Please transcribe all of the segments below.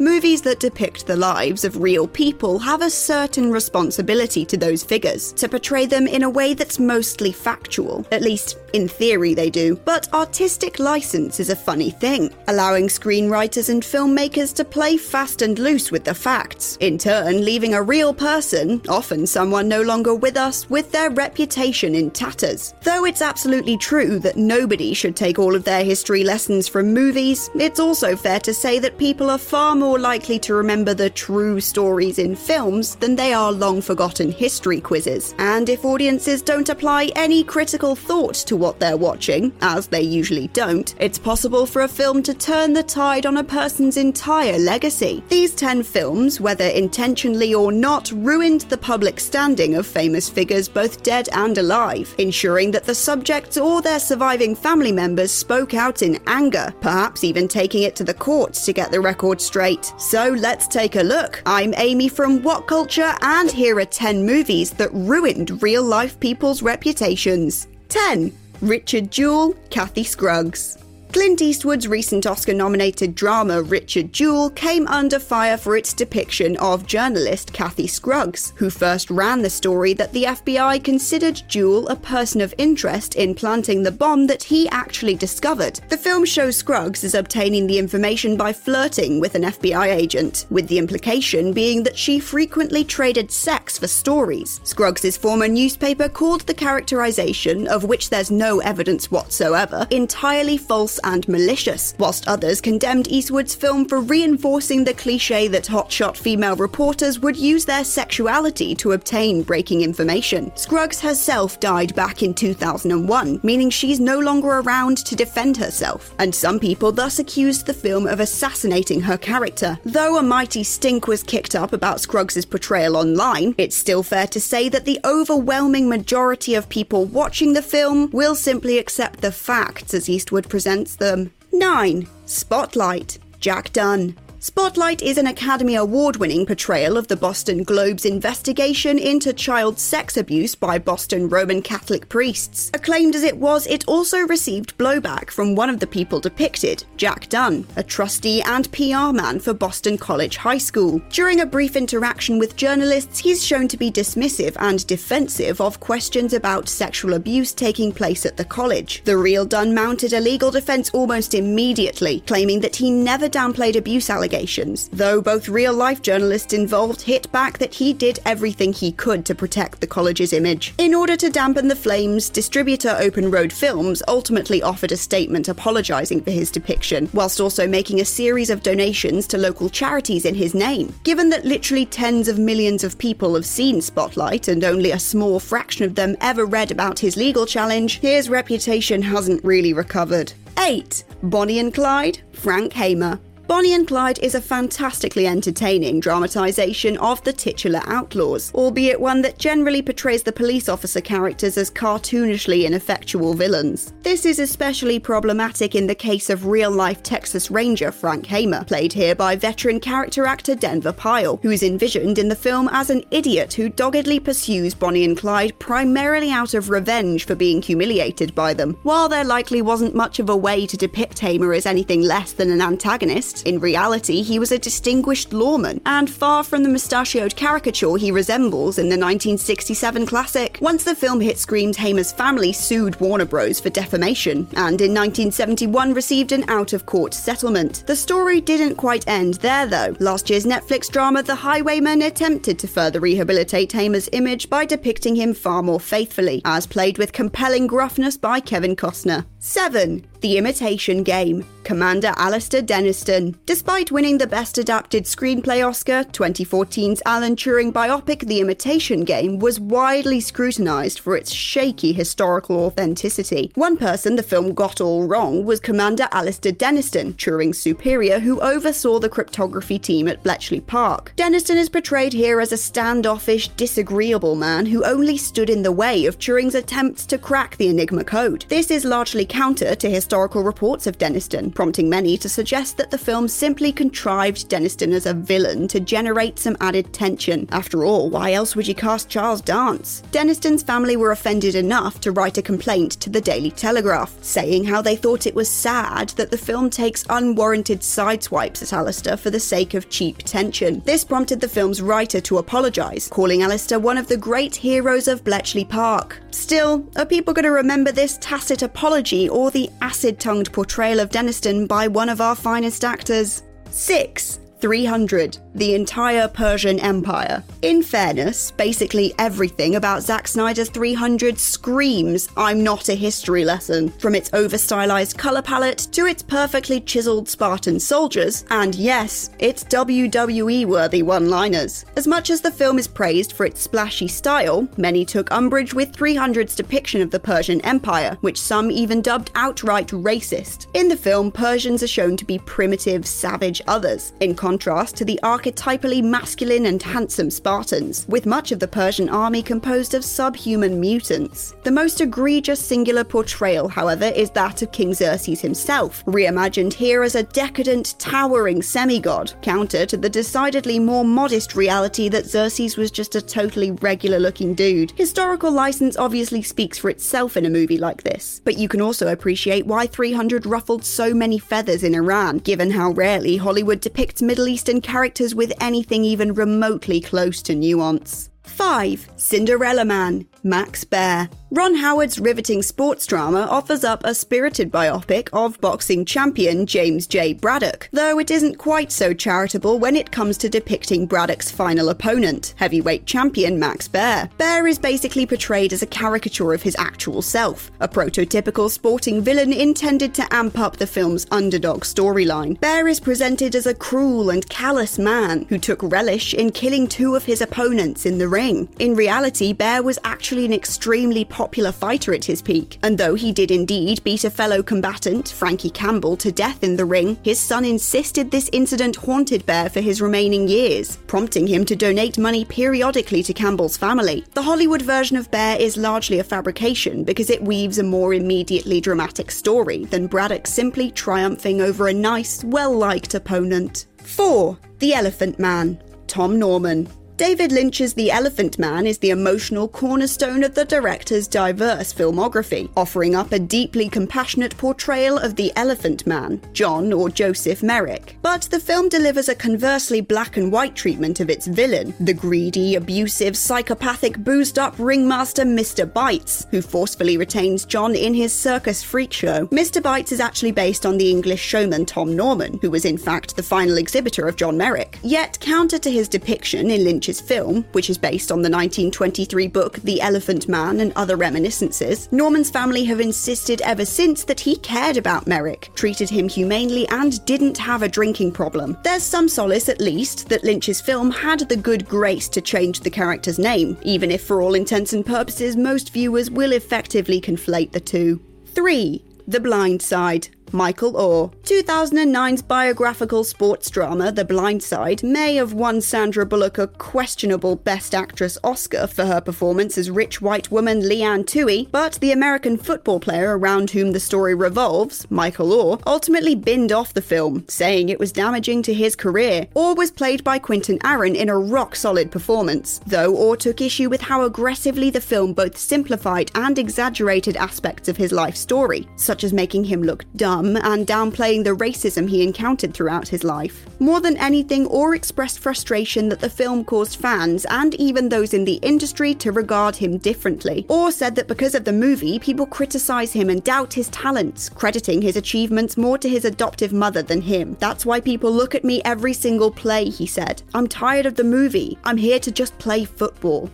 Movies that depict the lives of real people have a certain responsibility to those figures, to portray them in a way that's mostly factual. At least, in theory, they do. But artistic license is a funny thing, allowing screenwriters and filmmakers to play fast and loose with the facts, in turn, leaving a real person, often someone no longer with us, with their reputation in tatters. Though it's absolutely true that nobody should take all of their history lessons from movies, it's also fair to say that people are far more likely to remember the true stories in films than they are long forgotten history quizzes. And if audiences don't apply any critical thought to what they're watching, as they usually don't, it's possible for a film to turn the tide on a person's entire legacy. These 10 films, whether intentionally or not, ruined the public standing of famous figures both dead and alive, ensuring that the subjects or their surviving family members spoke out in anger, perhaps even taking it to the courts to get the record straight. So let's take a look. I'm Amy from What Culture, and here are 10 movies that ruined real life people's reputations. 10. Richard Jewell, Kathy Scruggs. Clint Eastwood's recent Oscar nominated drama Richard Jewell came under fire for its depiction of journalist Kathy Scruggs, who first ran the story that the FBI considered Jewell a person of interest in planting the bomb that he actually discovered. The film shows Scruggs as obtaining the information by flirting with an FBI agent, with the implication being that she frequently traded sex for stories. Scruggs' former newspaper called the characterization, of which there's no evidence whatsoever, entirely false and malicious, whilst others condemned Eastwood's film for reinforcing the cliche that hotshot female reporters would use their sexuality to obtain breaking information. Scruggs herself died back in 2001, meaning she's no longer around to defend herself, and some people thus accused the film of assassinating her character. Though a mighty stink was kicked up about Scruggs' portrayal online, it's still fair to say that the overwhelming majority of people watching the film will simply accept the facts as Eastwood presents them. 9. Spotlight. Jack Dunn. Spotlight is an Academy Award winning portrayal of the Boston Globe's investigation into child sex abuse by Boston Roman Catholic priests. Acclaimed as it was, it also received blowback from one of the people depicted, Jack Dunn, a trustee and PR man for Boston College High School. During a brief interaction with journalists, he's shown to be dismissive and defensive of questions about sexual abuse taking place at the college. The real Dunn mounted a legal defense almost immediately, claiming that he never downplayed abuse allegations allegations, though both real life journalists involved hit back that he did everything he could to protect the college's image. In order to dampen the flames, distributor Open Road Films ultimately offered a statement apologising for his depiction, whilst also making a series of donations to local charities in his name. Given that literally tens of millions of people have seen Spotlight and only a small fraction of them ever read about his legal challenge, his reputation hasn't really recovered. 8. Bonnie and Clyde, Frank Hamer. Bonnie and Clyde is a fantastically entertaining dramatisation of the titular outlaws, albeit one that generally portrays the police officer characters as cartoonishly ineffectual villains. This is especially problematic in the case of real life Texas Ranger Frank Hamer, played here by veteran character actor Denver Pyle, who is envisioned in the film as an idiot who doggedly pursues Bonnie and Clyde primarily out of revenge for being humiliated by them. While there likely wasn't much of a way to depict Hamer as anything less than an antagonist, In reality, he was a distinguished lawman, and far from the mustachioed caricature he resembles in the 1967 classic. Once the film hit screens, Hamer's family sued Warner Bros. for defamation, and in 1971 received an out of court settlement. The story didn't quite end there, though. Last year's Netflix drama, The Highwaymen, attempted to further rehabilitate Hamer's image by depicting him far more faithfully, as played with compelling gruffness by Kevin Costner. 7. The Imitation Game, Commander Alastair Denniston. Despite winning the Best Adapted Screenplay Oscar, 2014's Alan Turing biopic The Imitation Game was widely scrutinized for its shaky historical authenticity. One person the film got all wrong was Commander Alastair Denniston, Turing's superior who oversaw the cryptography team at Bletchley Park. Denniston is portrayed here as a standoffish, disagreeable man who only stood in the way of Turing's attempts to crack the Enigma code. This is largely counter to historical reports of Denniston, prompting many to suggest that the film simply contrived Denniston as a villain to generate some added tension. After all, why else would you cast Charles Dance? Denniston's family were offended enough to write a complaint to the Daily Telegraph, saying how they thought it was sad that the film takes unwarranted sideswipes at Alastair for the sake of cheap tension. This prompted the film's writer to apologise, calling Alastair one of the great heroes of Bletchley Park. Still, are people going to remember this tacit apology or the acid tongued portrayal of Denniston by one of our finest actors. 6. 300, the entire Persian Empire. In fairness, basically everything about Zack Snyder's 300 screams I'm not a history lesson, from its over stylized colour palette to its perfectly chiseled Spartan soldiers, and yes, its WWE worthy one liners. As much as the film is praised for its splashy style, many took umbrage with 300's depiction of the Persian Empire, which some even dubbed outright racist. In the film, Persians are shown to be primitive, savage others. In contrast to the archetypally masculine and handsome Spartans, with much of the Persian army composed of subhuman mutants. The most egregious singular portrayal, however, is that of King Xerxes himself, reimagined here as a decadent, towering semigod, counter to the decidedly more modest reality that Xerxes was just a totally regular looking dude. Historical license obviously speaks for itself in a movie like this, but you can also appreciate why 300 ruffled so many feathers in Iran, given how rarely Hollywood depicts Middle Eastern characters with anything even remotely close to nuance. 5. Cinderella Man, Max Baer. Ron Howard's riveting sports drama offers up a spirited biopic of boxing champion James J. Braddock, though it isn't quite so charitable when it comes to depicting Braddock's final opponent, heavyweight champion Max Baer. Baer is basically portrayed as a caricature of his actual self, a prototypical sporting villain intended to amp up the film's underdog storyline. Baer is presented as a cruel and callous man who took relish in killing two of his opponents in the ring. In reality, Baer was actually an extremely popular fighter at his peak, and though he did indeed beat a fellow combatant, Frankie Campbell, to death in the ring, his son insisted this incident haunted Baer for his remaining years, prompting him to donate money periodically to Campbell's family. The Hollywood version of Baer is largely a fabrication because it weaves a more immediately dramatic story than Braddock simply triumphing over a nice, well liked opponent. 4. The Elephant Man, Tom Norman. David Lynch's The Elephant Man is the emotional cornerstone of the director's diverse filmography, offering up a deeply compassionate portrayal of the Elephant Man, John or Joseph Merrick. But the film delivers a conversely black and white treatment of its villain, the greedy, abusive, psychopathic, boozed up ringmaster Mr. Bytes, who forcefully retains John in his circus freak show. Mr. Bytes is actually based on the English showman Tom Norman, who was in fact the final exhibitor of John Merrick. Yet, counter to his depiction in Lynch Film, which is based on the 1923 book The Elephant Man and Other Reminiscences, Norman's family have insisted ever since that he cared about Merrick, treated him humanely, and didn't have a drinking problem. There's some solace, at least, that Lynch's film had the good grace to change the character's name, even if for all intents and purposes most viewers will effectively conflate the two. 3. The Blind Side. Michael Oher. 2009's biographical sports drama The Blind Side may have won Sandra Bullock a questionable Best Actress Oscar for her performance as rich white woman Leigh-Anne Tuohy, but the American football player around whom the story revolves, Michael Oher, ultimately binned off the film, saying it was damaging to his career. Oher was played by Quinton Aaron in a rock solid performance, though Oher took issue with how aggressively the film both simplified and exaggerated aspects of his life story, such as making him look dumb mum and downplaying the racism he encountered throughout his life. More than anything, Oher expressed frustration that the film caused fans and even those in the industry to regard him differently. Oher said that because of the movie, people criticize him and doubt his talents, crediting his achievements more to his adoptive mother than him. That's why people look at me every single play, he said. I'm tired of the movie. I'm here to just play football.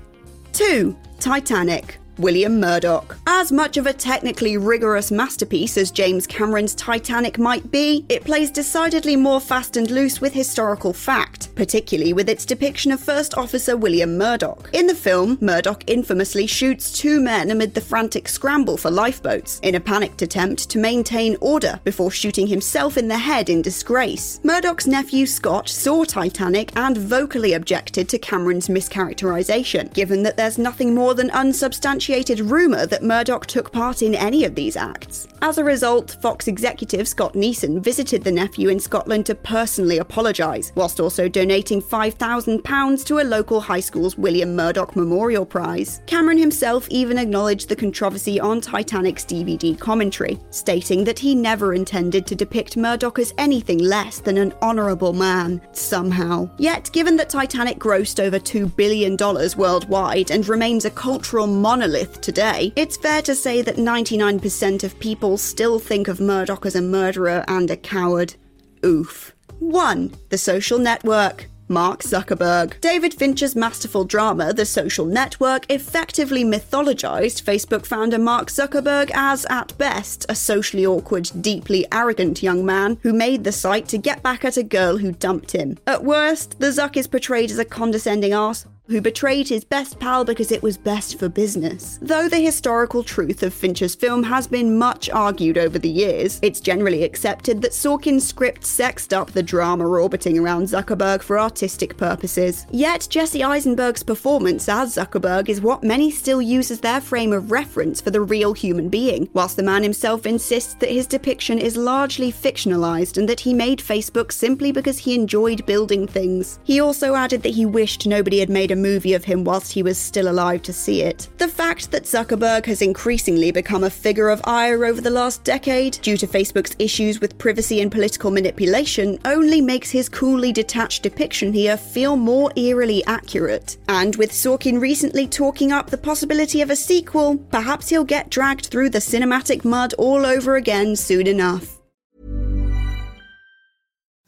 2. Titanic. William Murdoch. As much of a technically rigorous masterpiece as James Cameron's Titanic might be, it plays decidedly more fast and loose with historical fact, particularly with its depiction of First Officer William Murdoch. In the film, Murdoch infamously shoots two men amid the frantic scramble for lifeboats in a panicked attempt to maintain order before shooting himself in the head in disgrace. Murdoch's nephew Scott saw Titanic and vocally objected to Cameron's mischaracterization, given that there's nothing more than unsubstantiated rumour that Murdoch took part in any of these acts. As a result, Fox executive Scott Neeson visited the nephew in Scotland to personally apologise, whilst also donating £5,000 to a local high school's William Murdoch Memorial Prize. Cameron himself even acknowledged the controversy on Titanic's DVD commentary, stating that he never intended to depict Murdoch as anything less than an honourable man, somehow. Yet, given that Titanic grossed over $2 billion worldwide and remains a cultural monolith today, it's fair to say that 99% of people still think of Murdoch as a murderer and a coward. Oof. 1. The Social Network. Mark Zuckerberg. David Fincher's masterful drama, The Social Network, effectively mythologized Facebook founder Mark Zuckerberg as, at best, a socially awkward, deeply arrogant young man who made the site to get back at a girl who dumped him. At worst, the Zuck is portrayed as a condescending ass who betrayed his best pal because it was best for business. Though the historical truth of Fincher's film has been much argued over the years, it's generally accepted that Sorkin's script sexed up the drama orbiting around Zuckerberg for artistic purposes. Yet, Jesse Eisenberg's performance as Zuckerberg is what many still use as their frame of reference for the real human being, whilst the man himself insists that his depiction is largely fictionalized and that he made Facebook simply because he enjoyed building things. He also added that he wished nobody had made a movie of him whilst he was still alive to see it. The fact that Zuckerberg has increasingly become a figure of ire over the last decade due to Facebook's issues with privacy and political manipulation only makes his coolly detached depiction here feel more eerily accurate. And with Sorkin recently talking up the possibility of a sequel, perhaps he'll get dragged through the cinematic mud all over again soon enough.